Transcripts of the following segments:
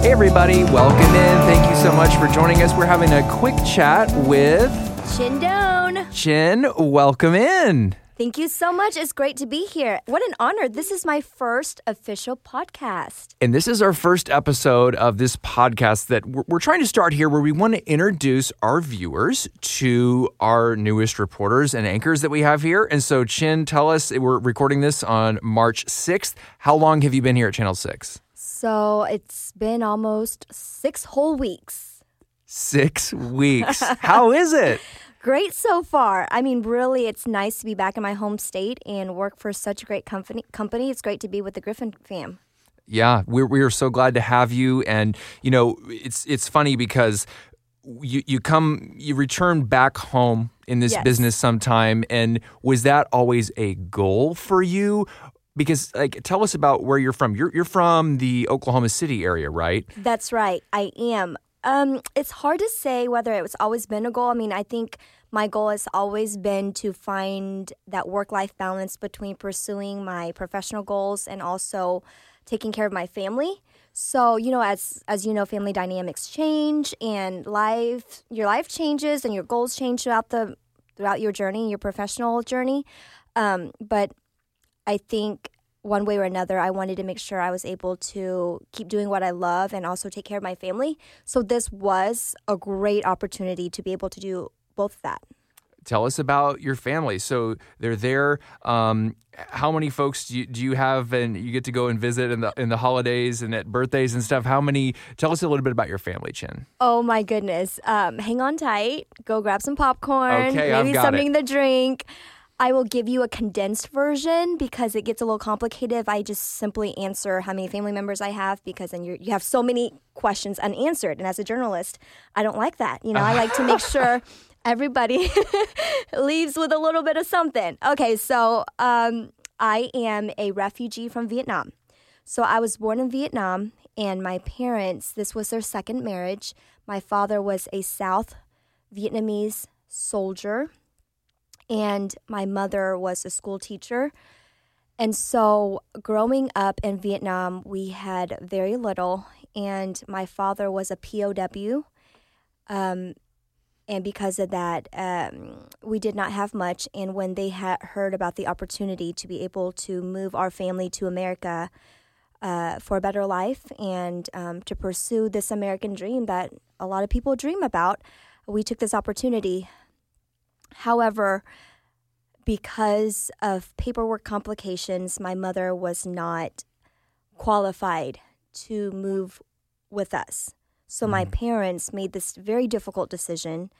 Hey, everybody, welcome in. Thank you so much for joining us. We're having a quick chat with Chinh Doan. Chinh. Welcome in. Thank you so much. It's great to be here. What an honor. This is my first official podcast. And this is our first episode of this podcast that we're, we're trying to start here where we want to introduce our viewers to our newest reporters and anchors that we have here. And so, Chinh, tell us, we're recording this on March 6th. How long have you been here at Channel 6? So it's been almost six whole weeks. Six weeks. How is it? Great so far. I mean, really, it's nice to be back in my home state and work for such a great company. Company. It's great to be with the Griffin fam. Yeah, we're we are so glad to have you, and you know, it's it's funny because you you come you return back home in this Yes. business sometime, and was that always a goal for you? Because like, tell us about where you're from. You're you're from the Oklahoma City area, right? That's right. I am. Um, it's hard to say whether it was always been a goal. I mean, I think my goal has always been to find that work life balance between pursuing my professional goals and also taking care of my family. So, you know, as as you know, family dynamics change and life your life changes and your goals change throughout the throughout your journey, your professional journey. Um, but I think one way or another, I wanted to make sure I was able to keep doing what I love and also take care of my family. So this was a great opportunity to be able to do both of that. Tell us about your family. So they're there. Um, how many folks do you, do you have, and you get to go and visit in the in the holidays and at birthdays and stuff? How many? Tell us a little bit about your family, Chinh. Oh my goodness. Um, hang on tight. Go grab some popcorn, Okay, I've maybe got something it. to drink. I will give you a condensed version because it gets a little complicated if I just simply answer how many family members I have because then you you have so many questions unanswered. And as a journalist, I don't like that. You know, I like to make sure everybody leaves with a little bit of something. Okay, so um, I am a refugee from Vietnam. So I was born in Vietnam, and my parents, this was their second marriage. My father was a South Vietnamese soldier, and my mother was a school teacher. And so growing up in Vietnam, we had very little, and my father was a POW. Um, and because of that, um, we did not have much. And when they had heard about the opportunity to be able to move our family to America uh, for a better life and um, to pursue this American dream that a lot of people dream about, we took this opportunity. However, because of paperwork complications, my mother was not qualified to move with us. So my mm. parents made this very difficult decision.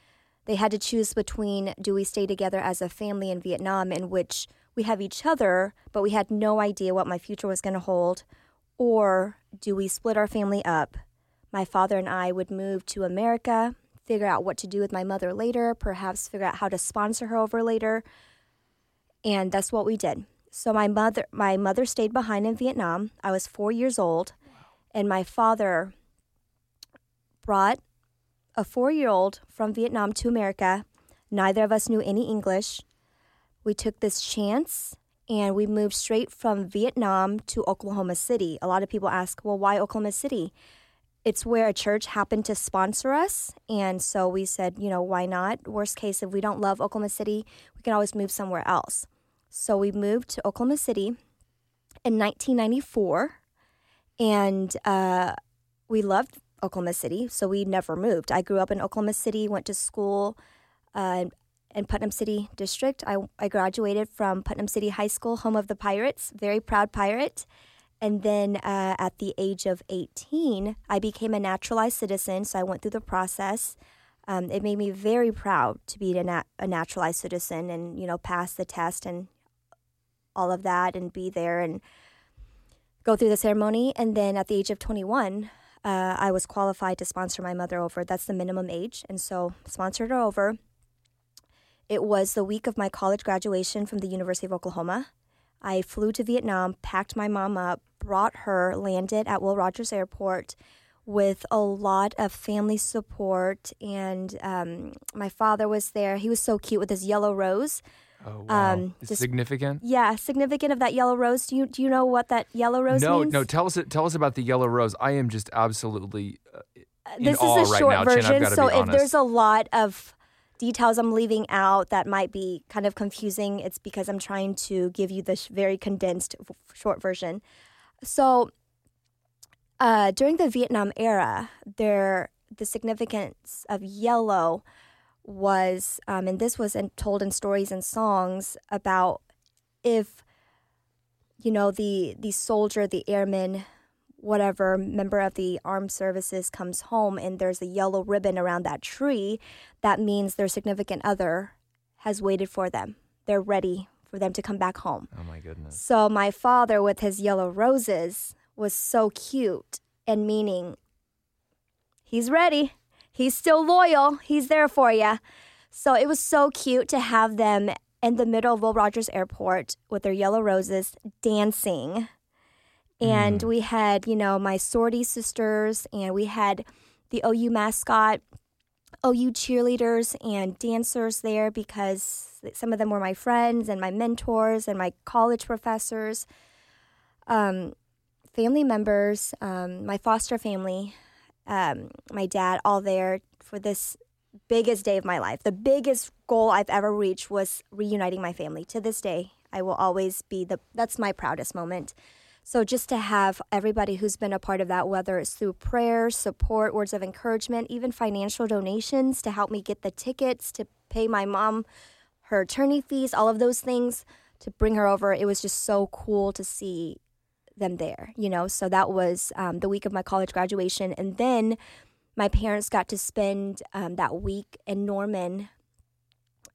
They had to choose between do we stay together as a family in Vietnam, in which we have each other, but we had no idea what my future was going to hold, or do we split our family up? My father and I would move to America, figure out what to do with my mother later, perhaps figure out how to sponsor her over later, and that's what we did. So my mother my mother stayed behind in Vietnam. I was 4 years old, and my father brought a 4-year-old from Vietnam to America. Neither of us knew any English. We took this chance and we moved straight from Vietnam to Oklahoma City. A lot of people ask, "Well, why Oklahoma City?" It's where a church happened to sponsor us, and so we said, you know, why not? Worst case, if we don't love Oklahoma City, we can always move somewhere else. So we moved to Oklahoma City in 1994, and uh, we loved Oklahoma City, so we never moved. I grew up in Oklahoma City, went to school uh, in Putnam City District. I, I graduated from Putnam City High School, home of the Pirates, very proud pirate. And then uh, at the age of 18, I became a naturalized citizen, so I went through the process. Um, it made me very proud to be a, nat- a naturalized citizen and, you know, pass the test and all of that and be there and go through the ceremony. And then at the age of 21, uh, I was qualified to sponsor my mother over. That's the minimum age. And so sponsored her over. It was the week of my college graduation from the University of Oklahoma. I flew to Vietnam, packed my mom up, brought her, landed at Will Rogers Airport with a lot of family support. And um, my father was there. He was so cute with his yellow rose. Oh, wow. Um, just- significant. Yeah, significant of that yellow rose. Do you do you know what that yellow rose No, means? no. Tell us, tell us about the yellow rose. I am just absolutely. Uh, this awe is a right short now, version. gotta so if there's a lot of details I'm leaving out that might be kind of confusing, it's because I'm trying to give you the sh- very condensed f- short version. So uh, during the Vietnam era, there the significance of yellow was, um, and this was in, told in stories and songs about if you know the the soldier, the airman, whatever member of the armed services comes home and there's a yellow ribbon around that tree, that means their significant other has waited for them. They're ready for them to come back home. oh my goodness. So my father with his yellow roses was so cute and meaning he's ready. He's still loyal. He's there for you. So it was so cute to have them in the middle of Will Rogers Airport with their yellow roses dancing. And mm. we had, you know, my sorority sisters and we had the OU mascot, OU cheerleaders and dancers there because some of them were my friends and my mentors and my college professors, um, family members, um, my foster family, um, my dad, all there for this biggest day of my life. The biggest goal I've ever reached was reuniting my family. To this day, I will always be the that's my proudest moment. So just to have everybody who's been a part of that, whether it's through prayer, support, words of encouragement, even financial donations to help me get the tickets, to pay my mom her attorney fees, all of those things to bring her over. It was just so cool to see them there, you know. So that was um, the week of my college graduation, and then my parents got to spend um, that week in Norman,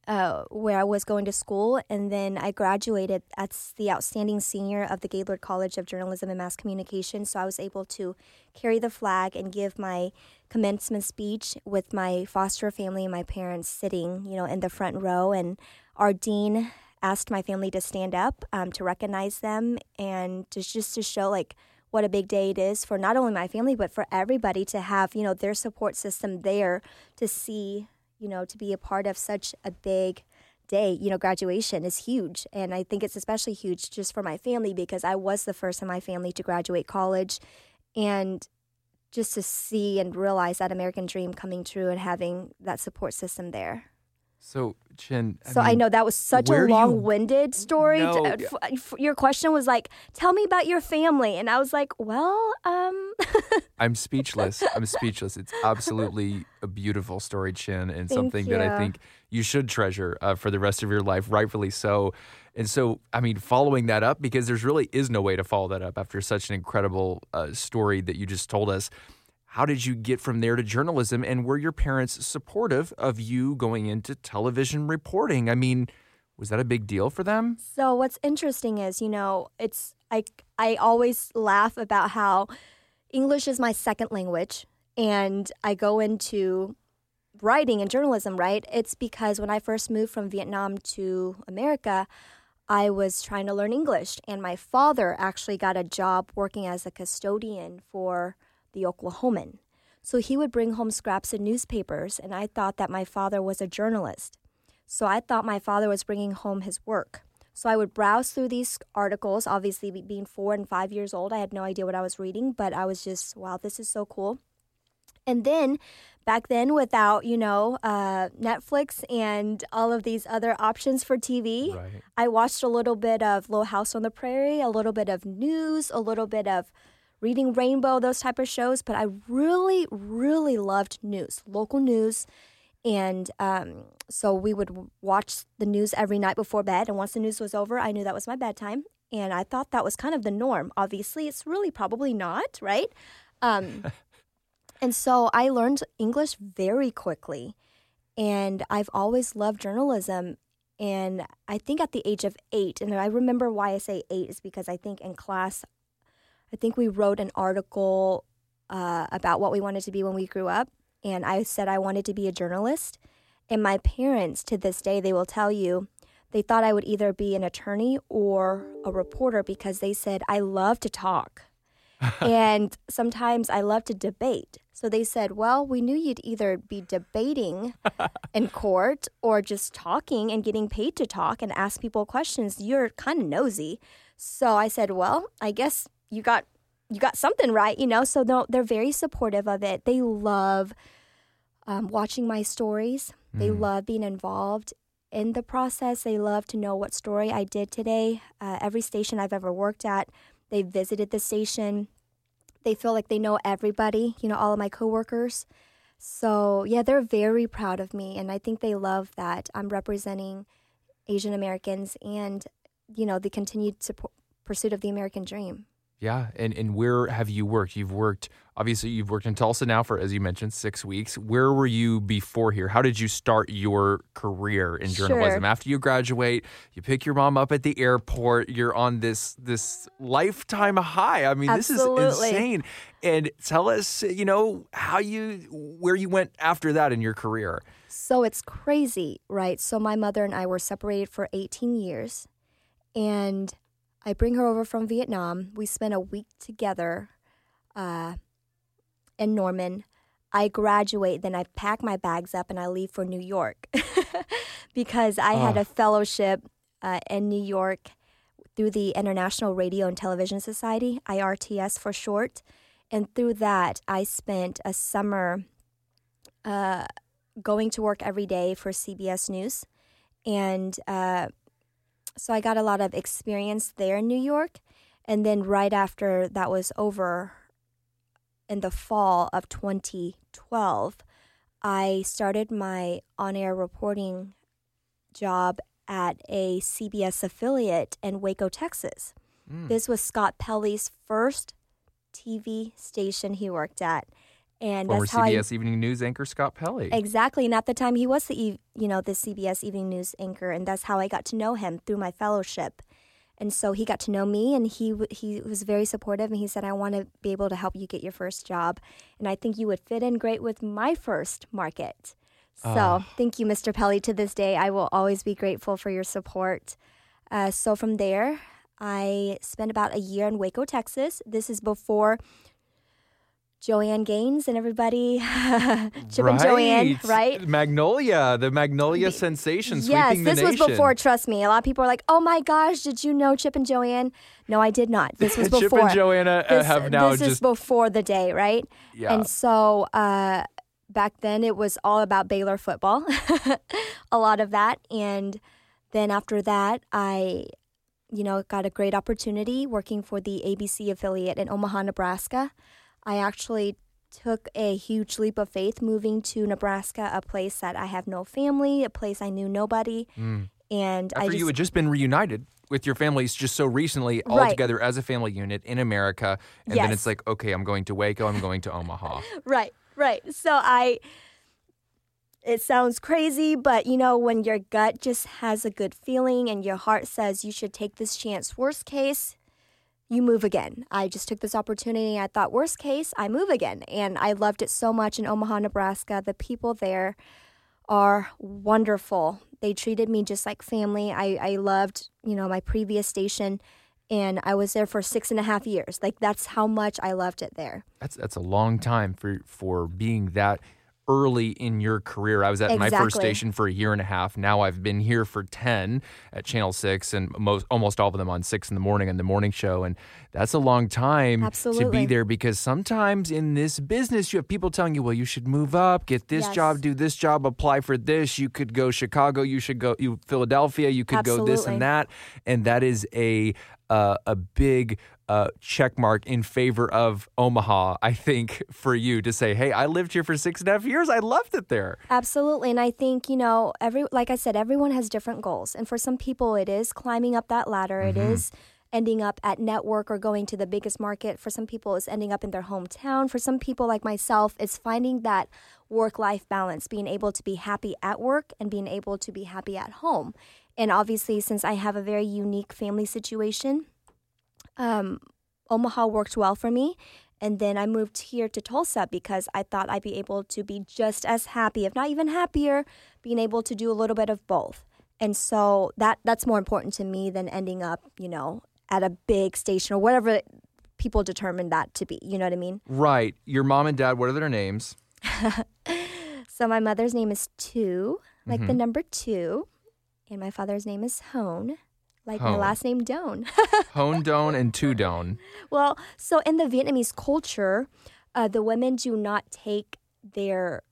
uh, where I was going to school, and then I graduated as the outstanding senior of the Gaylord College of Journalism and Mass Communication. So I was able to carry the flag and give my commencement speech with my foster family and my parents sitting, you know, in the front row, and our dean asked my family to stand up um, to recognize them and to, just to show like what a big day it is for not only my family but for everybody to have you know their support system there to see you know to be a part of such a big day. You know graduation is huge and i think it's especially huge just for my family because i was the first in my family to graduate college. And just to see and realize that american dream coming true and having that support system there So, Chinh. so I know that was such a long-winded story. No, Uh, f- f- Your question was like, "Tell me about your family," and I was like, "Well, um, I'm speechless. I'm speechless. It's absolutely a beautiful story, Chinh, and Thank something that I think you should treasure uh, for the rest of your life, rightfully so. And so, I mean, following that up, because there's really is no way to follow that up after such an incredible uh, story that you just told us. How did you get from there to journalism, and were your parents supportive of you going into television reporting? I mean, was that a big deal for them? So what's interesting is, you know, it's I I always laugh about how English is my second language and I go into writing and journalism, right? It's because when I first moved from Vietnam to America, I was trying to learn English and my father actually got a job working as a custodian for the Oklahoman. So he would bring home scraps of newspapers and I thought that my father was a journalist. So I thought my father was bringing home his work. So I would browse through these articles. Obviously, being four and five years old, I had no idea what I was reading, but I was just, wow, this is so cool. And then back then, without, you know, uh, Netflix and all of these other options for TV, Right. I watched a little bit of Little House on the Prairie, a little bit of news, a little bit of Reading Rainbow, those type of shows. But I really, really loved news, local news. And um, so we would watch the news every night before bed. And once the news was over, I knew that was my bedtime. And I thought that was kind of the norm. Obviously, it's really probably not, right? Um, and so I learned English very quickly. And I've always loved journalism. And I think at the age of eight, and I remember why I say eight is because I think in class, I think we wrote an article uh, about what we wanted to be when we grew up. And I said I wanted to be a journalist. And my parents, to this day, they will tell you, they thought I would either be an attorney or a reporter because they said I love to talk. and sometimes I love to debate. So they said, Well, we knew you'd either be debating in court or just talking and getting paid to talk and ask people questions. You're kind of nosy. So I said, Well, I guess you got you got something right, you know. So they're, they're very supportive of it. They love um, watching my stories. They Mm. love being involved in the process. They love to know what story I did today. Uh, every station I've ever worked at, they visited the station. They feel like they know everybody, you know, all of my coworkers. So, yeah, they're very proud of me. And I think they love that I'm representing Asian Americans and, you know, the continued support, pursuit of the American dream. Yeah, and and where have you worked? You've worked obviously you've worked in Tulsa now for as you mentioned 6 weeks. Where were you before here? How did you start your career in journalism? Sure. After you graduate, you pick your mom up at the airport, you're on this this lifetime high. I mean, this is insane. And tell us, you know, how you where you went after that in your career. So it's crazy, right? So my mother and I were separated for 18 years, and I bring her over from Vietnam. We spent a week together uh, in Norman. I graduate, then I pack my bags up and I leave for New York because I had Oh. a fellowship uh, in New York through the International Radio and Television Society, IRTS for short. And through that, I spent a summer uh, going to work every day for CBS News. And uh, so I got a lot of experience there in New York. And then right after that was over in the fall of 2012, I started my on air reporting job at a CBS affiliate in Waco, Texas. Mm. This was Scott Pelley's first TV station he worked at. And Former that's how I CBS Evening News anchor Scott Pelley. Exactly. And at the time, he was the you know the CBS Evening News anchor, and that's how I got to know him through my fellowship. And so he got to know me, and he he was very supportive, and he said, "I want to be able to help you get your first job, and I think you would fit in great with my first market." So Ah. thank you, Mr. Pelley. To this day, I will always be grateful for your support. Uh, so from there, I spent about a year in Waco, Texas. This is before Joanna Gaines and everybody, Chip and Joanne, right? Magnolia, the Magnolia sensation Yes, sweeping the this was before. Trust me, a lot of people are like, "Oh my gosh, did you know Chip and Joanne?" No, I did not. This was before. Chip and Joanna uh, this, have now this just is before the day, right? yeah. And so uh, back then, it was all about Baylor football, a lot of that. And then after that, I, you know, got a great opportunity working for the ABC affiliate in Omaha, Nebraska. I actually took a huge leap of faith moving to Nebraska, a place that I have no family, a place I knew nobody. Mm. And I After just you had just been reunited with your families just so recently, all Right. together as a family unit in America, and then it's like, okay, I'm going to Waco, I'm going to Omaha. Right, right. So I it sounds crazy, but you know, when your gut just has a good feeling and your heart says you should take this chance, worst case, you move again. I just took this opportunity. I thought, worst case, I move again. And I loved it so much in Omaha, Nebraska. The people there are wonderful. They treated me just like family. I, I loved, you know, my previous station and I was there for six and a half years. Like that's how much I loved it there. That's that's a long time for for being that early in your career. I was at my first station for a year and a half. Now I've been here for 10 at Channel 6 and most almost all of them on 6 in the morning and the morning show and that's a long time to be there because sometimes in this business you have people telling you, "Well, you should move up, get this Yes. job, do this job, apply for this. You could go Chicago, you should go you Philadelphia, you could go this and that." And that is a uh, a big uh, check mark in favor of Omaha, I think, for you to say, hey, I lived here for six and a half years. I loved it there. Absolutely. And I think, you know, every like I said, everyone has different goals. And for some people it is climbing up that ladder. It is ending up at network or going to the biggest market. For some people it's ending up in their hometown. For some people like myself, it's finding that work-life balance, being able to be happy at work and being able to be happy at home. And obviously since I have a very unique family situation, um, Omaha worked well for me. And then I moved here to Tulsa because I thought I'd be able to be just as happy, if not even happier, being able to do a little bit of both. And so that that's more important to me than ending up, you know, at a big station or whatever people determine that to be. You know what I mean? Right. Your mom and dad, what are their names? So my mother's name is Two, like Mm-hmm. the number two, and my father's name is Hone, like my last name Doan. Hone Doan and Tu Doan. well, so in the Vietnamese culture, uh, the women do not take their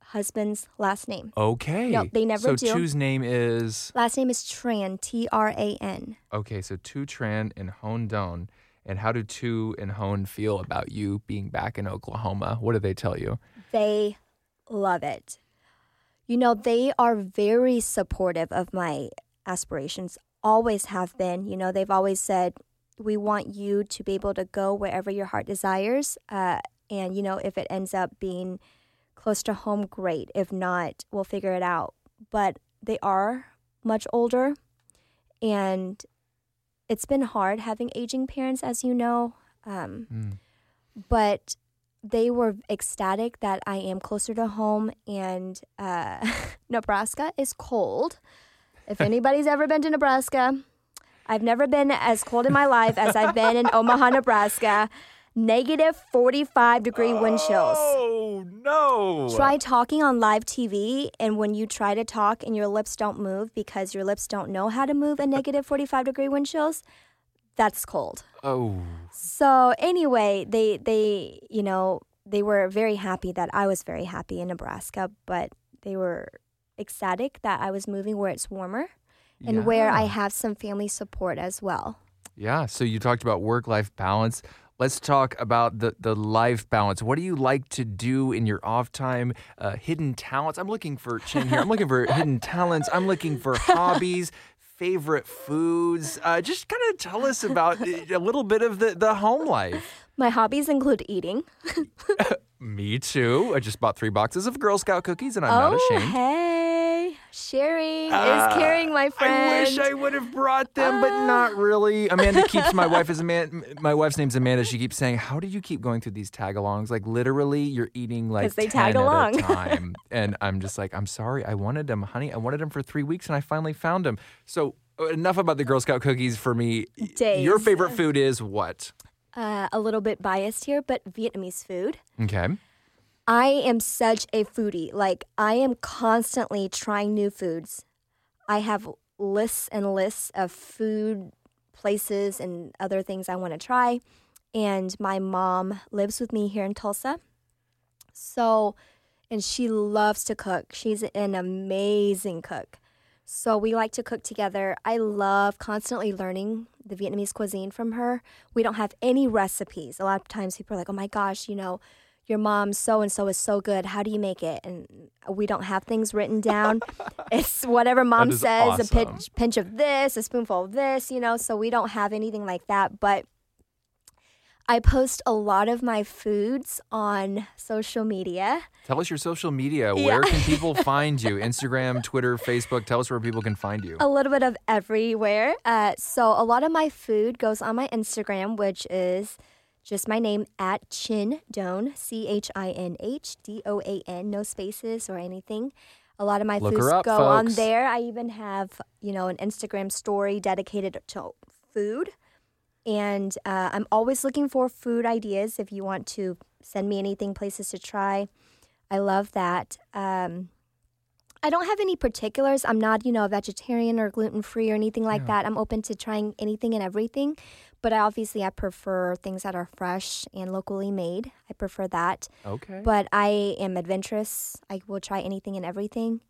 husband's last name. Okay. No, they never so do. Tu's name is Last name is Tran, T R A N. okay. So Tu Tran and Hone Don. And how do Tu and Hone feel about you being back in Oklahoma? What do they tell you? They love it. You know, they are very supportive of my aspirations, always have been. You know, they've always said, we want you to be able to go wherever your heart desires. Uh, and, you know, if it ends up being close to home, great. If not, we'll figure it out. But they are much older. And it's been hard having aging parents, as you know. Um, Mm. but they were ecstatic that I am closer to home and uh, Nebraska is cold. If anybody's ever been to Nebraska, I've never been as cold in my life as I've been in Omaha, Nebraska. Negative 45 degree wind chills. Oh no! Try talking on live TV, and when you try to talk and your lips don't move because your lips don't know how to move in negative 45 degree wind chills, that's cold. Oh, So anyway, they they you know they were very happy that I was very happy in Nebraska, but they were ecstatic that I was moving where it's warmer and where I have some family support as well. Yeah. So you talked about work life balance. Let's talk about the, the life balance. What do you like to do in your off time? Uh, hidden talents. I'm looking for Chinh here. I'm looking for hidden talents. I'm looking for hobbies, favorite foods. Uh, just kind of tell us about uh, a little bit of the, the home life. My hobbies include eating. Me too. I just bought three boxes of Girl Scout cookies and I'm oh, not ashamed. hey, sharing Ah, is caring, my friend. I wish I would have brought them, but not really. Amanda keeps my wife is Amanda. My wife's name's Amanda. She keeps saying, "How did you keep going through these tag-alongs? Like literally, you're eating like they 10 tag at along." a time." and I'm just like, "I'm sorry. I wanted them, honey. I wanted them for three weeks, and I finally found them." So uh, enough about the Girl Scout cookies for me. Days. Your favorite food is what? uh, a little bit biased here, but Vietnamese food. Okay. I am such a foodie. Like, I am constantly trying new foods. I have lists and lists of food places and other things I want to try. And my mom lives with me here in Tulsa. So, and she loves to cook. She's an amazing cook. So, we like to cook together. I love constantly learning the Vietnamese cuisine from her. We don't have any recipes. A lot of times people are like, oh my gosh, you know, your mom so and so is so good. How do you make it? And we don't have things written down. it's whatever mom says, a pinch, pinch of this, a spoonful of this, you know, so we don't have anything like that. But I post a lot of my foods on social media. Tell us your social media. Yeah. Where can people find you? Instagram, Twitter, Facebook. Tell us where people can find you. A little bit of everywhere. Uh, so a lot of my food goes on my Instagram, which is just my name at Chinh Doan, C H I N H D O A N, no spaces or anything. A lot of my Look foods up, go on there. I even have, you know, an Instagram story dedicated to food. And uh, I'm always looking for food ideas. If you want to send me anything, places to try, I love that. Um, I don't have any particulars. I'm not, you know, a vegetarian or gluten free or anything like Yeah. that. I'm open to trying anything and everything, but I obviously I prefer things that are fresh and locally made. I prefer that. Okay. But I am adventurous. I will try anything and everything.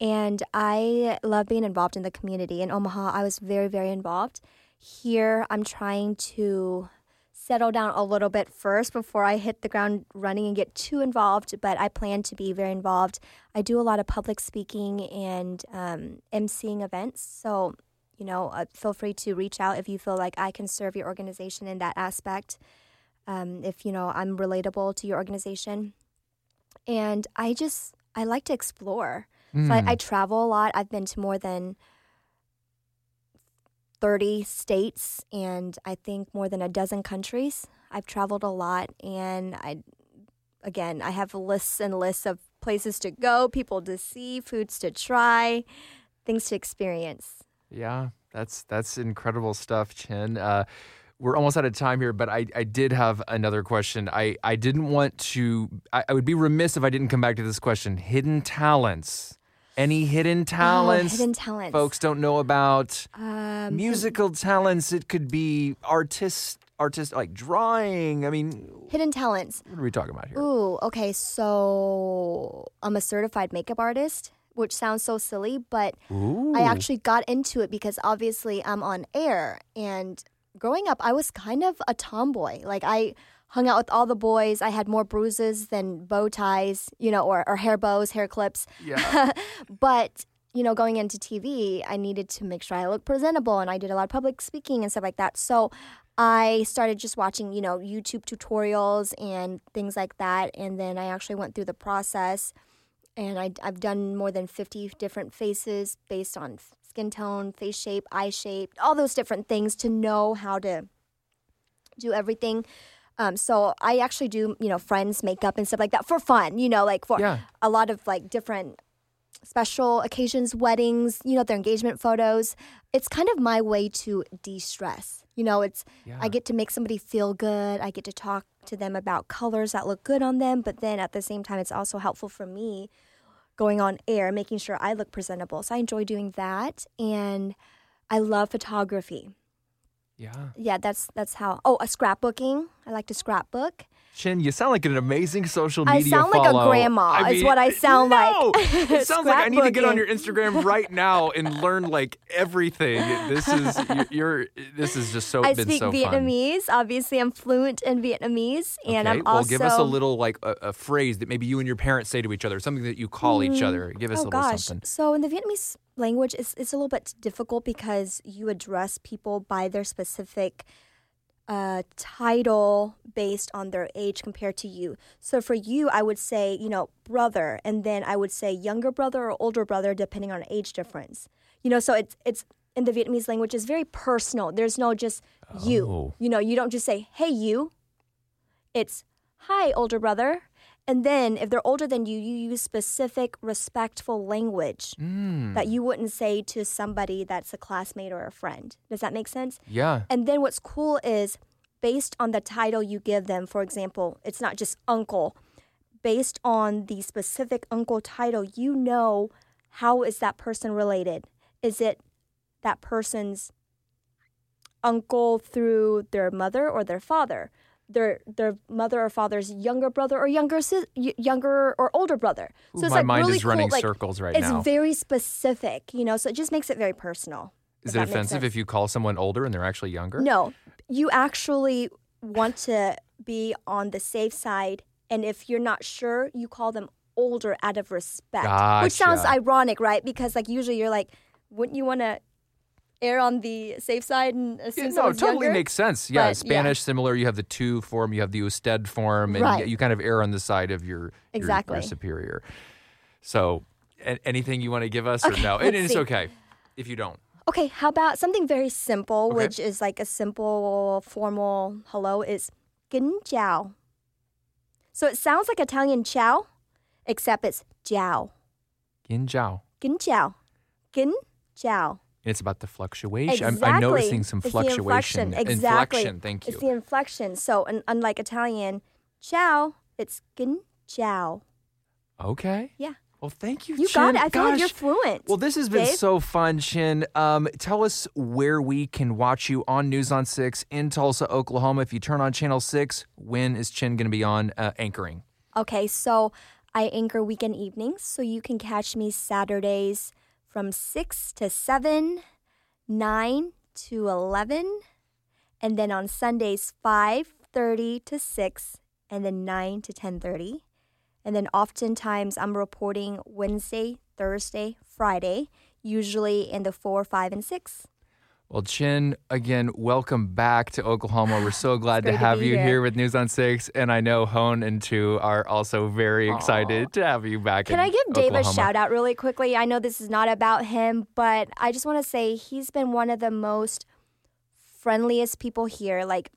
And I love being involved in the community. In Omaha, I was very, very involved. Here, I'm trying to settle down a little bit first before I hit the ground running and get too involved. But I plan to be very involved. I do a lot of public speaking and um, emceeing events. So, you know, uh, feel free to reach out if you feel like I can serve your organization in that aspect. Um, if, you know, I'm relatable to your organization. And I just, I like to explore. So Mm. I, I travel a lot. I've been to more than 30 states and I think more than a dozen countries. I've traveled a lot and I again, I have lists and lists of places to go, people to see, foods to try, things to experience. Yeah, that's that's incredible stuff, Chinh. Uh, we're almost out of time here, but I, I did have another question. I, I didn't want to, I, I would be remiss if I didn't come back to this question. Hidden talents. Any hidden talents? Oh, hidden talents. Folks don't know about Um, musical talents. It could be artist, artist like drawing. I mean, hidden talents. what are we talking about here? Ooh, okay. So I'm a certified makeup artist, which sounds so silly, but Ooh. I actually got into it because obviously I'm on air. And growing up, I was kind of a tomboy. Like I hung out with all the boys. I had more bruises than bow ties, you know, or, or hair bows, hair clips. Yeah. but you know, going into TV, I needed to make sure I looked presentable, and I did a lot of public speaking and stuff like that. So I started just watching, you know, YouTube tutorials and things like that, and then I actually went through the process, and I, I've done more than fifty different faces based on skin tone, face shape, eye shape, all those different things to know how to do everything. Um, so I actually do, you know, friends makeup and stuff like that for fun, you know, like for Yeah. a lot of like different special occasions, weddings, you know, their engagement photos. It's kind of my way to de-stress. You know, it's Yeah. I get to make somebody feel good. I get to talk to them about colors that look good on them, but then at the same time it's also helpful for me going on air, making sure I look presentable. So I enjoy doing that and I love photography. yeah. Yeah, that's that's how. Oh, a scrapbooking. I like to scrapbook. Chinh, you sound like an amazing social media. I sound like a follow. grandma, is what I sound no! like. It sounds like I need to get on your Instagram right now and learn like everything. This is you're, you're this is just so I been speak so fun. Vietnamese. Obviously, I'm fluent in Vietnamese, and okay, I'm well, also. give us a little like a, a phrase that maybe you and your parents say to each other, something that you call each mm. other. Give us oh a little gosh! something. So in the Vietnamese language, it's it's a little bit difficult because you address people by their specific uh, title based on their age compared to you. So for you, I would say you know brother, and then I would say younger brother or older brother, depending on age difference. You know, so it's it's in the Vietnamese language is very personal. There's no just you. Oh. You know, you don't just say hey you. It's hi older brother. And then if they're older than you, you use specific respectful language Mm, that you wouldn't say to somebody that's a classmate or a friend. Does that make sense? yeah. And then what's cool is based on the title you give them, for example, it's not just uncle. Based on the specific uncle title, you know how is that person related? Is it that person's uncle through their mother or their father? Their their mother or father's younger brother or younger sis, y- younger or older brother. Ooh, So it's my like mind really is running cool, like, circles right it's now. very specific, you know, so it just makes it very personal. Is it offensive if you call someone older and they're actually younger? No, you actually want to be on the safe side, and if you're not sure, you call them older out of respect, which sounds ironic, right? Because like usually you're like, wouldn't you want to err on the safe side and assume Yeah, no, it totally younger? makes sense. Yeah, But, yeah. Spanish similar. You have the tu form, you have the usted form, and Right. you kind of err on the side of your your- Exactly. your, superior. So, a- anything you want to give us, or no? And it's see. okay if you don't. Okay, how about something very simple, Okay. which is like a simple formal hello is "Gin jiao." So it sounds like Italian ciao, except it's jiao. Yin jiao. Gin jiao. Gin jiao. It's about the fluctuation. Exactly. I'm, I'm noticing some It's the fluctuation. inflection. Exactly. Inflection, thank you. It's the inflection. So, un- unlike Italian, ciao, it's gin ciao. okay. Yeah. Well, thank you, You Chinh. got it. I feel like you're fluent. Well, this has been Dave? so fun, Chinh. Um, tell us where we can watch you on News on Six in Tulsa, Oklahoma. If you turn on Channel Six, when is Chinh going to be on uh, anchoring? Okay, so I anchor weekend evenings, so you can catch me Saturdays from 6 to 7, 9 to 11, and then on Sundays 5:30 to 6 and then 9 to 10:30. And then oftentimes I'm reporting Wednesday, Thursday, Friday, usually in the 4, 5 and 6. Well, Chinh, again, welcome back to Oklahoma. We're so glad to great to have you here. here with News on Six, and I know Hone and Tu are also very excited to have you back. Can I give Dave Oklahoma. a shout out really quickly? I know this is not about him, but I just want to say he's been one of the most friendliest people here. Like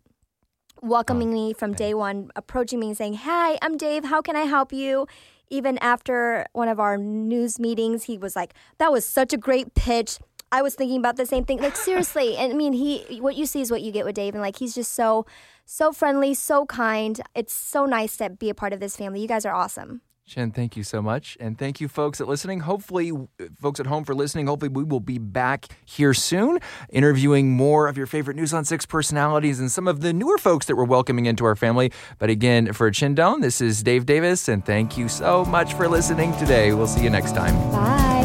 welcoming oh, me from day one, approaching me and saying, Hi, I'm Dave. How can I help you? Even after one of our news meetings, he was like, That was such a great pitch. I was thinking about the same thing. Like seriously, and I mean, he what you see is what you get with Dave, and like he's just so so friendly, so kind. It's so nice to be a part of this family. You guys are awesome. Chinh, thank you so much. And thank you, folks, at listening. Hopefully, folks at home for listening. Hopefully, we will be back here soon, interviewing more of your favorite News on Six personalities and some of the newer folks that we're welcoming into our family. But again, for Chinh Doan, this is Dave Davis, and thank you so much for listening today. We'll see you next time. Bye.